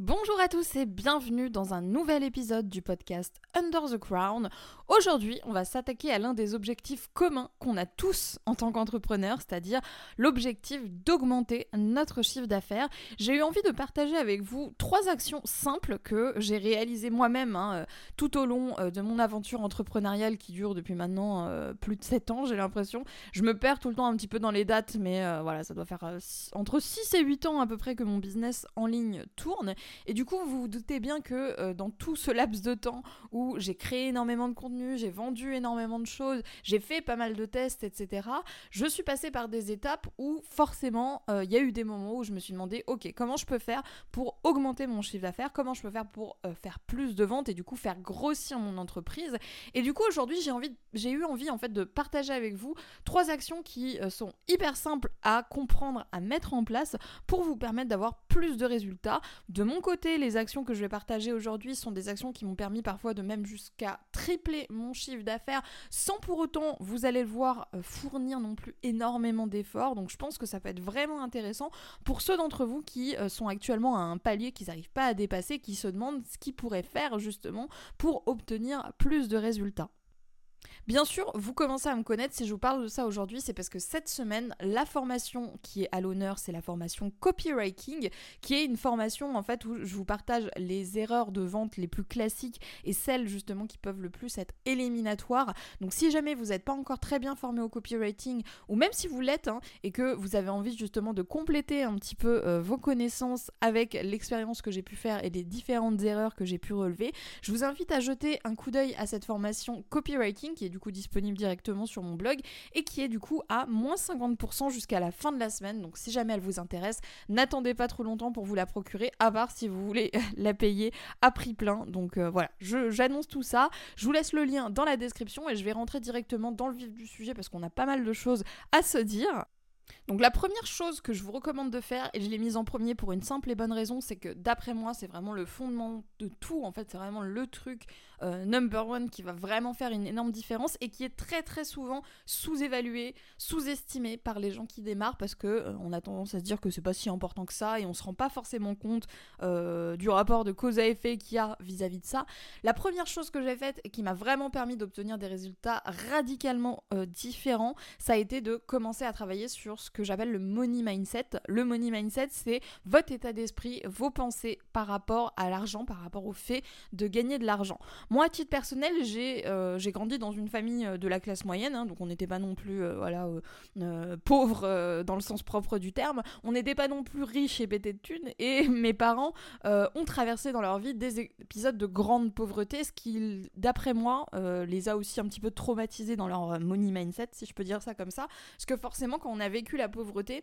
Bonjour à tous et bienvenue dans un nouvel épisode du podcast Under the Crown. Aujourd'hui, on va s'attaquer à l'un des objectifs communs qu'on a tous en tant qu'entrepreneur, c'est-à-dire l'objectif d'augmenter notre chiffre d'affaires. J'ai eu envie de partager avec vous trois actions simples que j'ai réalisées moi-même hein, euh, tout au long euh, de mon aventure entrepreneuriale qui dure depuis maintenant euh, plus de 7 ans, j'ai l'impression. Je me perds tout le temps un petit peu dans les dates, mais voilà, ça doit faire entre 6 et 8 ans à peu près que mon business en ligne tourne. Et du coup, vous vous doutez bien que euh, dans tout ce laps de temps où j'ai créé énormément de contenu, j'ai vendu énormément de choses, j'ai fait pas mal de tests, etc., je suis passée par des étapes où forcément, euh, il y a eu des moments où je me suis demandé, ok, comment je peux faire pour augmenter mon chiffre d'affaires, comment je peux faire pour euh, faire plus de ventes et du coup faire grossir mon entreprise. Et du coup, aujourd'hui, j'ai envie, j'ai eu envie en fait de partager avec vous trois actions qui sont hyper simples à comprendre, à mettre en place pour vous permettre d'avoir plus de résultats. De côté, les actions que je vais partager aujourd'hui sont des actions qui m'ont permis parfois de même jusqu'à tripler mon chiffre d'affaires sans pour autant, vous allez le voir, euh, fournir non plus énormément d'efforts. Donc je pense que ça peut être vraiment intéressant pour ceux d'entre vous qui euh, sont actuellement à un palier qu'ils n'arrivent pas à dépasser, qui se demandent ce qu'ils pourraient faire justement pour obtenir plus de résultats. Bien sûr, vous commencez à me connaître. Si je vous parle de ça aujourd'hui, c'est parce que cette semaine, la formation qui est à l'honneur, c'est la formation copywriting, qui est une formation en fait où je vous partage les erreurs de vente les plus classiques et celles justement qui peuvent le plus être éliminatoires. Donc si jamais vous n'êtes pas encore très bien formé au copywriting, ou même si vous l'êtes hein, et que vous avez envie justement de compléter un petit peu euh, vos connaissances avec l'expérience que j'ai pu faire et les différentes erreurs que j'ai pu relever, je vous invite à jeter un coup d'œil à cette formation copywriting qui est du coup disponible directement sur mon blog et qui est du coup à moins 50% jusqu'à la fin de la semaine. Donc si jamais elle vous intéresse, n'attendez pas trop longtemps pour vous la procurer, à part si vous voulez la payer à prix plein. Donc euh, voilà, j'annonce tout ça. Je vous laisse le lien dans la description et je vais rentrer directement dans le vif du sujet parce qu'on a pas mal de choses à se dire. Donc la première chose que je vous recommande de faire, et je l'ai mise en premier pour une simple et bonne raison, c'est que d'après moi, c'est vraiment le fondement de tout, en fait, c'est vraiment le truc euh, number one qui va vraiment faire une énorme différence et qui est très très souvent sous-évalué, sous-estimé par les gens qui démarrent parce que euh, on a tendance à se dire que c'est pas si important que ça et on se rend pas forcément compte euh, du rapport de cause à effet qu'il y a vis-à-vis de ça. La première chose que j'ai faite et qui m'a vraiment permis d'obtenir des résultats radicalement différents, ça a été de commencer à travailler sur ce que j'appelle le money mindset. Le money mindset, c'est votre état d'esprit, vos pensées par rapport à l'argent, par rapport au fait de gagner de l'argent. Moi, à titre personnel, j'ai euh, grandi dans une famille euh, de la classe moyenne, hein, donc on n'était pas non plus euh, voilà, pauvre dans le sens propre du terme, on n'était pas non plus riche et pété de thunes, et mes parents ont traversé dans leur vie des épisodes de grande pauvreté, ce qui, d'après moi, les a aussi un petit peu traumatisés dans leur money mindset, si je peux dire ça comme ça, parce que forcément, quand on a vécu la pauvreté,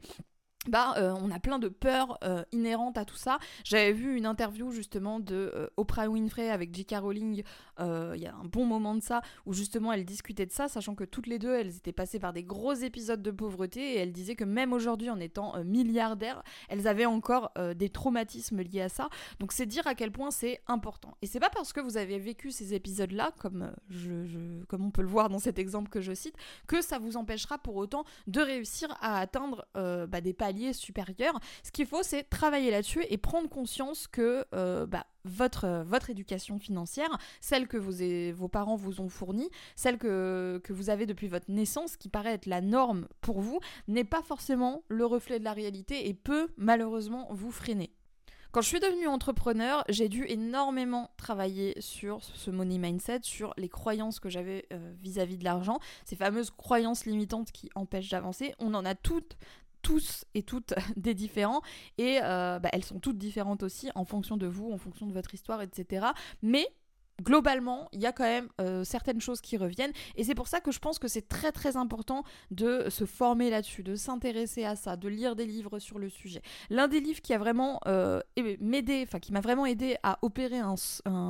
bah, euh, on a plein de peurs euh, inhérentes à tout ça. J'avais vu une interview justement de euh, Oprah Winfrey avec J.K. Rowling il y a un bon moment de ça, où justement elle discutait de ça, sachant que toutes les deux elles étaient passées par des gros épisodes de pauvreté et elle disait que même aujourd'hui en étant milliardaires, elles avaient encore des traumatismes liés à ça. Donc c'est dire à quel point c'est important. Et c'est pas parce que vous avez vécu ces épisodes-là, comme on peut le voir dans cet exemple que je cite, que ça vous empêchera pour autant de réussir à atteindre bah, des paliers supérieur. Ce qu'il faut, c'est travailler là-dessus et prendre conscience que euh, bah, votre, votre éducation financière, celle que vos, vos parents vous ont fournie, celle que, que vous avez depuis votre naissance, qui paraît être la norme pour vous, n'est pas forcément le reflet de la réalité et peut malheureusement vous freiner. Quand je suis devenue entrepreneur, j'ai dû énormément travailler sur ce money mindset, sur les croyances que j'avais euh, vis-à-vis de l'argent, ces fameuses croyances limitantes qui empêchent d'avancer. On en a toutes tous et toutes des différents et euh, bah, elles sont toutes différentes aussi en fonction de vous, en fonction de votre histoire, etc. Mais globalement, il y a quand même euh, certaines choses qui reviennent. Et c'est pour ça que je pense que c'est très très important de se former là-dessus, de s'intéresser à ça, de lire des livres sur le sujet. L'un des livres qui a vraiment euh, m'aidé, enfin qui m'a vraiment aidé à opérer un,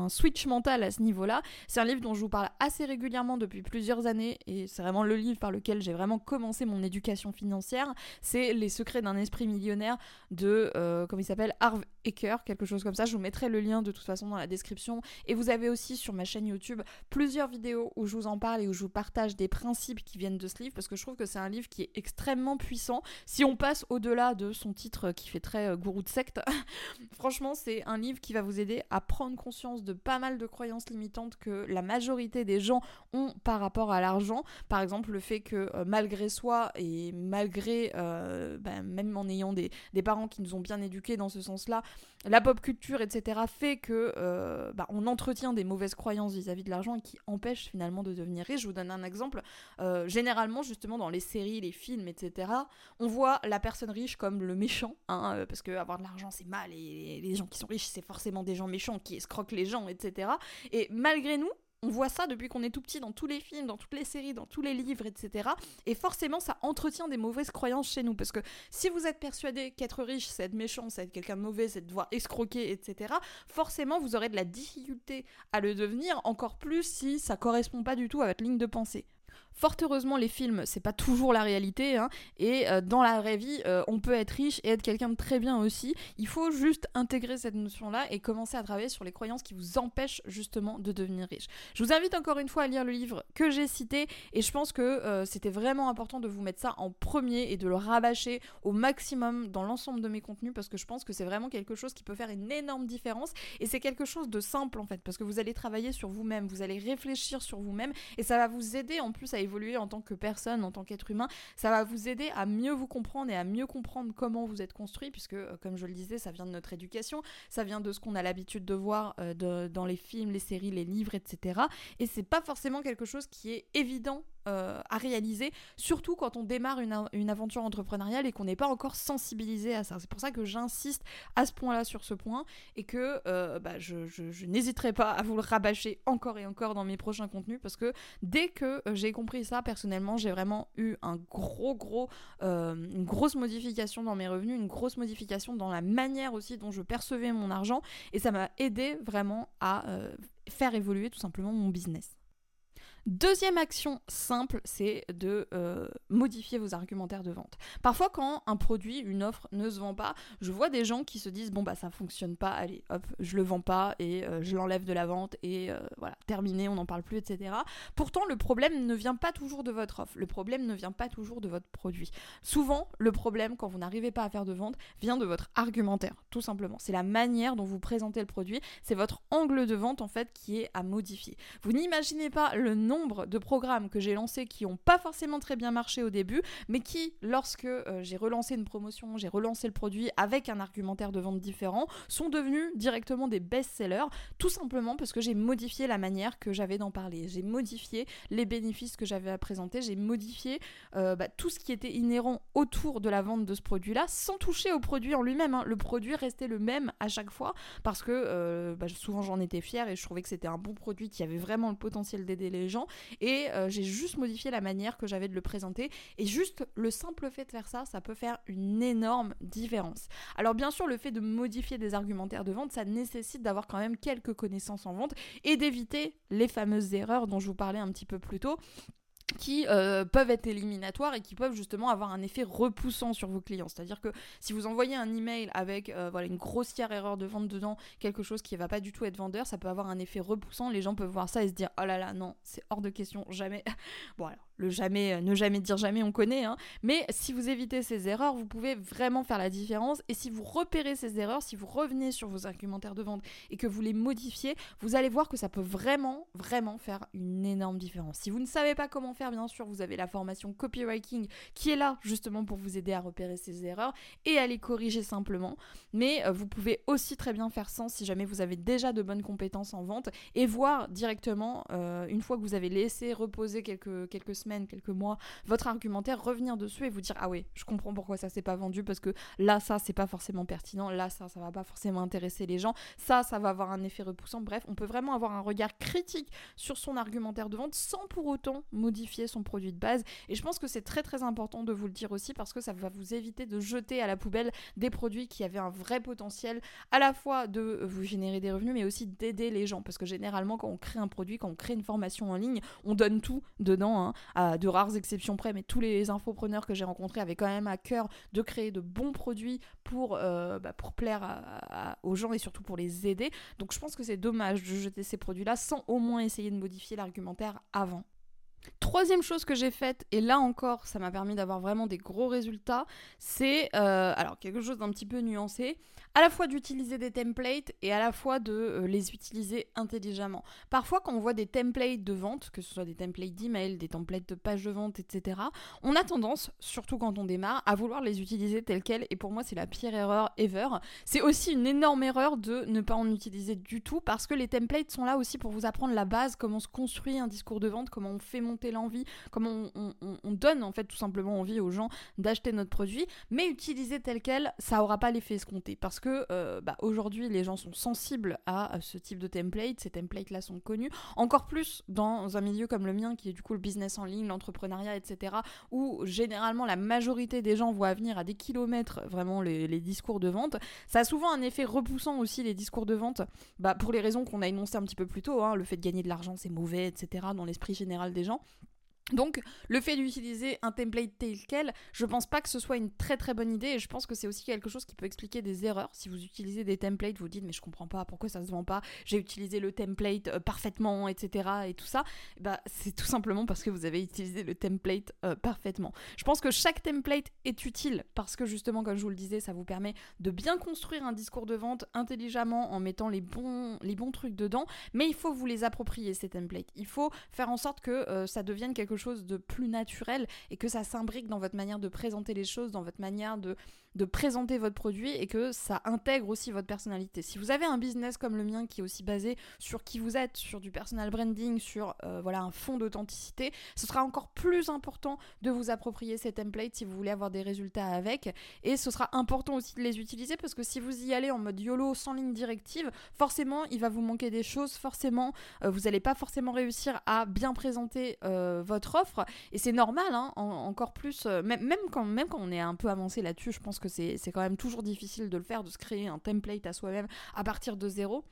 switch mental à ce niveau-là, c'est un livre dont je vous parle assez régulièrement depuis plusieurs années. Et c'est vraiment le livre par lequel j'ai vraiment commencé mon éducation financière. C'est Les secrets d'un esprit millionnaire de, euh, comment il s'appelle, Harv Eker, quelque chose comme ça. Je vous mettrai le lien de toute façon dans la description. Et vous avez sur ma chaîne YouTube plusieurs vidéos où je vous en parle et où je vous partage des principes qui viennent de ce livre parce que je trouve que c'est un livre qui est extrêmement puissant. Si on passe au-delà de son titre qui fait très euh, gourou de secte, franchement, c'est un livre qui va vous aider à prendre conscience de pas mal de croyances limitantes que la majorité des gens ont par rapport à l'argent. Par exemple, le fait que euh, malgré soi et malgré, euh, bah, même en ayant des, des, parents qui nous ont bien éduqués dans ce sens-là, la pop culture, etc., fait que bah, on entretient des mauvaises croyances vis-à-vis de l'argent et qui empêchent finalement de devenir riche. Je vous donne un exemple. généralement, justement, dans les séries, les films, etc., on voit la personne riche comme le méchant, hein, parce que avoir de l'argent c'est mal et les gens qui sont riches c'est forcément des gens méchants qui escroquent les gens, etc. Et malgré nous, on voit ça depuis qu'on est tout petit dans tous les films, dans toutes les séries, dans tous les livres, etc. Et forcément, ça entretient des mauvaises croyances chez nous. Parce que si vous êtes persuadé qu'être riche, c'est être méchant, c'est être quelqu'un de mauvais, c'est devoir escroquer, etc., forcément, vous aurez de la difficulté à le devenir, encore plus si ça correspond pas du tout à votre ligne de pensée. Fort heureusement, les films, c'est pas toujours la réalité, hein, et euh, dans la vraie vie, euh, on peut être riche et être quelqu'un de très bien aussi. Il faut juste intégrer cette notion-là et commencer à travailler sur les croyances qui vous empêchent justement de devenir riche. Je vous invite encore une fois à lire le livre que j'ai cité, et je pense que euh, c'était vraiment important de vous mettre ça en premier et de le rabâcher au maximum dans l'ensemble de mes contenus, parce que je pense que c'est vraiment quelque chose qui peut faire une énorme différence, et c'est quelque chose de simple en fait, parce que vous allez travailler sur vous-même, vous allez réfléchir sur vous-même, et ça va vous aider en plus à évoluer en tant que personne, en tant qu'être humain. Ça va vous aider à mieux vous comprendre et à mieux comprendre comment vous êtes construit, puisque, euh, comme je le disais, ça vient de notre éducation, ça vient de ce qu'on a l'habitude de voir euh, dans les films, les séries, les livres, etc. Et c'est pas forcément quelque chose qui est évident euh, à réaliser, surtout quand on démarre une, aventure entrepreneuriale et qu'on n'est pas encore sensibilisé à ça. C'est pour ça que j'insiste à ce point-là sur ce point et que euh, bah, je, n'hésiterai pas à vous le rabâcher encore et encore dans mes prochains contenus parce que dès que euh, j'ai compris ça, personnellement, j'ai vraiment eu un gros, gros, une grosse modification dans mes revenus, une grosse modification dans la manière aussi dont je percevais mon argent et ça m'a aidé vraiment à faire évoluer tout simplement mon business. Deuxième action simple, c'est de euh, modifier vos argumentaires de vente. Parfois, quand un produit, une offre ne se vend pas, je vois des gens qui se disent bon bah ça fonctionne pas, allez hop, je le vends pas et euh, je l'enlève de la vente et euh, voilà terminé, on n'en parle plus, etc. Pourtant, le problème ne vient pas toujours de votre offre, le problème ne vient pas toujours de votre produit. Souvent, le problème quand vous n'arrivez pas à faire de vente vient de votre argumentaire, tout simplement. C'est la manière dont vous présentez le produit, c'est votre angle de vente en fait qui est à modifier. Vous n'imaginez pas le nom nombre de programmes que j'ai lancés qui n'ont pas forcément très bien marché au début, mais qui, lorsque euh, j'ai relancé une promotion, j'ai relancé le produit avec un argumentaire de vente différent, sont devenus directement des best-sellers, tout simplement parce que j'ai modifié la manière que j'avais d'en parler. J'ai modifié les bénéfices que j'avais à présenter, j'ai modifié euh, bah, tout ce qui était inhérent autour de la vente de ce produit-là, sans toucher au produit en lui-même. Hein. Le produit restait le même à chaque fois, parce que euh, bah, souvent j'en étais fière et je trouvais que c'était un bon produit qui avait vraiment le potentiel d'aider les gens et euh, j'ai juste modifié la manière que j'avais de le présenter. Et juste le simple fait de faire ça, ça peut faire une énorme différence. Alors bien sûr, le fait de modifier des argumentaires de vente, ça nécessite d'avoir quand même quelques connaissances en vente et d'éviter les fameuses erreurs dont je vous parlais un petit peu plus tôt qui euh, peuvent être éliminatoires et qui peuvent justement avoir un effet repoussant sur vos clients. C'est-à-dire que si vous envoyez un email avec euh, voilà, une grossière erreur de vente dedans, quelque chose qui ne va pas du tout être vendeur, ça peut avoir un effet repoussant. Les gens peuvent voir ça et se dire oh là là, non, c'est hors de question, jamais. bon alors, le jamais, euh, ne jamais dire jamais, on connaît. Hein. Mais si vous évitez ces erreurs, vous pouvez vraiment faire la différence. Et si vous repérez ces erreurs, si vous revenez sur vos argumentaires de vente et que vous les modifiez, vous allez voir que ça peut vraiment, vraiment faire une énorme différence. Si vous ne savez pas comment faire, bien sûr, vous avez la formation copywriting qui est là justement pour vous aider à repérer ces erreurs et à les corriger simplement. Mais euh, vous pouvez aussi très bien faire sans si jamais vous avez déjà de bonnes compétences en vente et voir directement, euh, une fois que vous avez laissé reposer quelques, quelques semaines, quelques mois, votre argumentaire, revenir dessus et vous dire ah oui, je comprends pourquoi ça s'est pas vendu parce que là ça c'est pas forcément pertinent, là ça ça va pas forcément intéresser les gens, ça ça va avoir un effet repoussant. Bref, on peut vraiment avoir un regard critique sur son argumentaire de vente sans pour autant modifier son produit de base. Et je pense que c'est très très important de vous le dire aussi parce que ça va vous éviter de jeter à la poubelle des produits qui avaient un vrai potentiel à la fois de vous générer des revenus mais aussi d'aider les gens parce que généralement quand on crée un produit, quand on crée une formation en ligne, on donne tout dedans. Hein. À de rares exceptions près, mais tous les infopreneurs que j'ai rencontrés avaient quand même à cœur de créer de bons produits pour, euh, bah, pour plaire aux gens et surtout pour les aider. Donc je pense que c'est dommage de jeter ces produits-là sans au moins essayer de modifier l'argumentaire avant. Troisième chose que j'ai faite, et là encore ça m'a permis d'avoir vraiment des gros résultats, c'est euh, alors quelque chose d'un petit peu nuancé, à la fois d'utiliser des templates et à la fois de euh, les utiliser intelligemment. Parfois quand on voit des templates de vente, que ce soit des templates d'email, des templates de page de vente, etc., on a tendance, surtout quand on démarre, à vouloir les utiliser tels quels, et pour moi c'est la pire erreur ever. C'est aussi une énorme erreur de ne pas en utiliser du tout, parce que les templates sont là aussi pour vous apprendre la base, comment se construit un discours de vente, comment on fait l'envie, comment on, donne en fait tout simplement envie aux gens d'acheter notre produit, mais utiliser tel quel, ça aura pas l'effet escompté parce que euh, bah, aujourd'hui les gens sont sensibles à ce type de template, ces templates là sont connus, encore plus dans un milieu comme le mien qui est du coup le business en ligne, l'entrepreneuriat, etc., où généralement la majorité des gens voient venir à des kilomètres vraiment les, discours de vente. Ça a souvent un effet repoussant aussi les discours de vente, bah, pour les raisons qu'on a énoncées un petit peu plus tôt, hein, le fait de gagner de l'argent c'est mauvais, etc., dans l'esprit général des gens. maintenant Donc, le fait d'utiliser un template tel quel, je pense pas que ce soit une très très bonne idée et je pense que c'est aussi quelque chose qui peut expliquer des erreurs. Si vous utilisez des templates, vous dites mais je comprends pas pourquoi ça se vend pas, j'ai utilisé le template euh, parfaitement, etc. et tout ça, bah c'est tout simplement parce que vous avez utilisé le template euh, parfaitement. Je pense que chaque template est utile parce que justement, comme je vous le disais, ça vous permet de bien construire un discours de vente intelligemment en mettant les bons, les bons trucs dedans, mais il faut vous les approprier ces templates. Il faut faire en sorte que euh, ça devienne quelque chose de plus naturel et que ça s'imbrique dans votre manière de présenter les choses, dans votre manière de de présenter votre produit et que ça intègre aussi votre personnalité. Si vous avez un business comme le mien qui est aussi basé sur qui vous êtes, sur du personal branding, sur euh, voilà un fond d'authenticité, ce sera encore plus important de vous approprier ces templates si vous voulez avoir des résultats avec et ce sera important aussi de les utiliser parce que si vous y allez en mode YOLO sans ligne directive, forcément il va vous manquer des choses, forcément euh, vous n'allez pas forcément réussir à bien présenter euh, votre offre et c'est normal hein, encore plus même, même, quand, même quand on est un peu avancé là-dessus, je pense que c'est quand même toujours difficile de le faire, de se créer un template à soi-même à partir de zéro.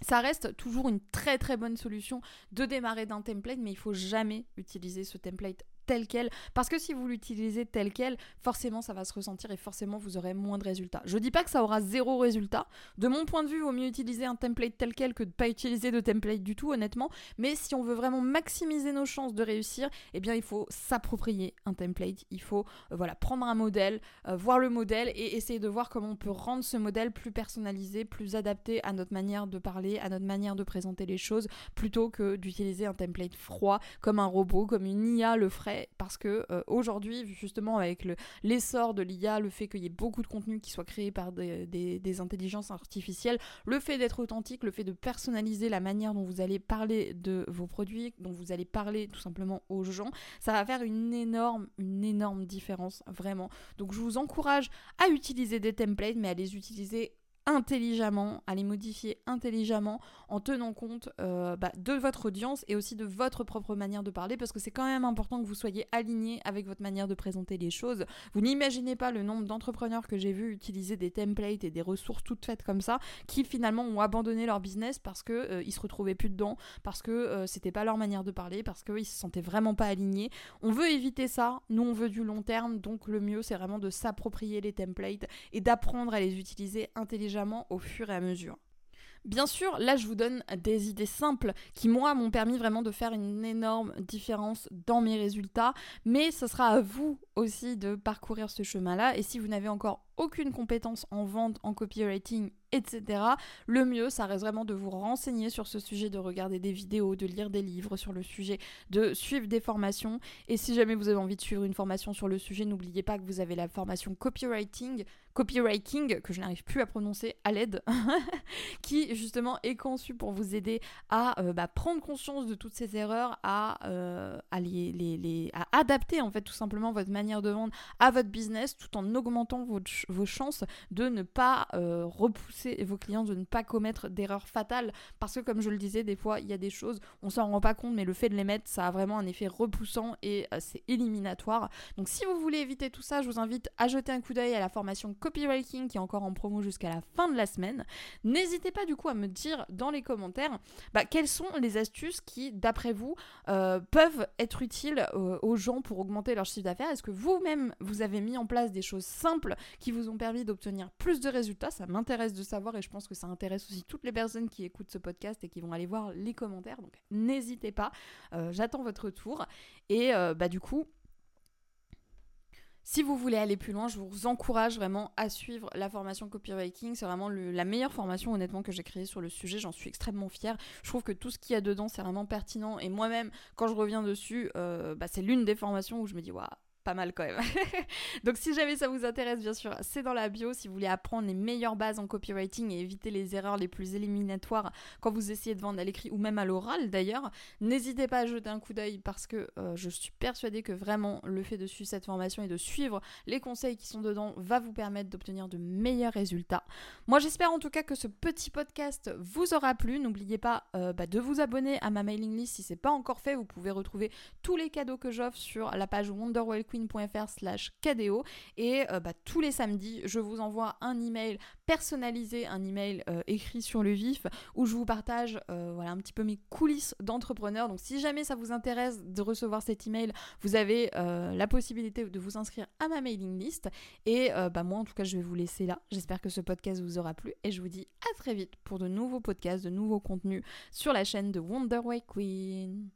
Ça reste toujours une très très bonne solution de démarrer d'un template, mais il faut jamais utiliser ce template tel quel. Parce que si vous l'utilisez tel quel, forcément ça va se ressentir et forcément vous aurez moins de résultats. Je dis pas que ça aura zéro résultat. De mon point de vue, il vaut mieux utiliser un template tel quel que de pas utiliser de template du tout, honnêtement. Mais si on veut vraiment maximiser nos chances de réussir, eh bien il faut s'approprier un template. Il faut euh, voilà prendre un modèle, euh, voir le modèle et essayer de voir comment on peut rendre ce modèle plus personnalisé, plus adapté à notre manière de parler, à notre manière de présenter les choses, plutôt que d'utiliser un template froid comme un robot, comme une IA le ferait parce que euh, aujourd'hui, justement avec l'essor de l'IA, le fait qu'il y ait beaucoup de contenu qui soit créé par des, intelligences artificielles, le fait d'être authentique, le fait de personnaliser la manière dont vous allez parler de vos produits, dont vous allez parler tout simplement aux gens, ça va faire une énorme, une énorme différence, vraiment. Donc je vous encourage à utiliser des templates, mais à les utiliser intelligemment, à les modifier intelligemment en tenant compte euh, bah, de votre audience et aussi de votre propre manière de parler parce que c'est quand même important que vous soyez aligné avec votre manière de présenter les choses. Vous n'imaginez pas le nombre d'entrepreneurs que j'ai vu utiliser des templates et des ressources toutes faites comme ça qui finalement ont abandonné leur business parce que euh, ils se retrouvaient plus dedans, parce que euh, c'était pas leur manière de parler, parce qu'ils se sentaient vraiment pas alignés. On veut éviter ça, nous on veut du long terme, donc le mieux c'est vraiment de s'approprier les templates et d'apprendre à les utiliser intelligemment au fur et à mesure. Bien sûr, là je vous donne des idées simples qui moi m'ont permis vraiment de faire une énorme différence dans mes résultats, mais ce sera à vous aussi de parcourir ce chemin-là et si vous n'avez encore aucune compétence en vente, en copywriting, etc. Le mieux, ça reste vraiment de vous renseigner sur ce sujet, de regarder des vidéos, de lire des livres sur le sujet, de suivre des formations. Et si jamais vous avez envie de suivre une formation sur le sujet, n'oubliez pas que vous avez la formation copywriting, copywriting, que je n'arrive plus à prononcer à l'aide, qui justement est conçue pour vous aider à euh, bah, prendre conscience de toutes ces erreurs, à, euh, à, adapter en fait tout simplement votre manière de vendre à votre business tout en augmentant votre, vos chances de ne pas euh, repousser vos clients, de ne pas commettre d'erreurs fatales. Parce que comme je le disais, des fois, il y a des choses, on s'en rend pas compte, mais le fait de les mettre, ça a vraiment un effet repoussant et euh, c'est éliminatoire. Donc si vous voulez éviter tout ça, je vous invite à jeter un coup d'œil à la formation copywriting qui est encore en promo jusqu'à la fin de la semaine. N'hésitez pas du coup à me dire dans les commentaires bah, quelles sont les astuces qui, d'après vous, euh, peuvent être utiles aux gens pour augmenter leur chiffre d'affaires. Est-ce que vous-même, vous avez mis en place des choses simples qui vous ont permis d'obtenir plus de résultats Ça m'intéresse de savoir et je pense que ça intéresse aussi toutes les personnes qui écoutent ce podcast et qui vont aller voir les commentaires. Donc n'hésitez pas, euh, j'attends votre tour. Et euh, bah du coup, si vous voulez aller plus loin, je vous encourage vraiment à suivre la formation copywriting. C'est vraiment la meilleure formation honnêtement que j'ai créée sur le sujet. J'en suis extrêmement fière. Je trouve que tout ce qu'il y a dedans, c'est vraiment pertinent. Et moi-même, quand je reviens dessus, euh, bah, c'est l'une des formations où je me dis, waouh, mal quand même. Donc si jamais ça vous intéresse, bien sûr, c'est dans la bio. Si vous voulez apprendre les meilleures bases en copywriting et éviter les erreurs les plus éliminatoires quand vous essayez de vendre à l'écrit ou même à l'oral d'ailleurs, n'hésitez pas à jeter un coup d'œil parce que euh, je suis persuadée que vraiment le fait de suivre cette formation et de suivre les conseils qui sont dedans va vous permettre d'obtenir de meilleurs résultats. Moi j'espère en tout cas que ce petit podcast vous aura plu. N'oubliez pas euh, bah, de vous abonner à ma mailing list si c'est pas encore fait. Vous pouvez retrouver tous les cadeaux que j'offre sur la page Wonderwell Queen slash KDO et euh, bah, tous les samedis je vous envoie un email personnalisé, un email euh, écrit sur le vif où je vous partage euh, voilà, un petit peu mes coulisses d'entrepreneur. Donc si jamais ça vous intéresse de recevoir cet email, vous avez la possibilité de vous inscrire à ma mailing list et bah, moi en tout cas je vais vous laisser là. J'espère que ce podcast vous aura plu et je vous dis à très vite pour de nouveaux podcasts, de nouveaux contenus sur la chaîne de Wonderway Queen.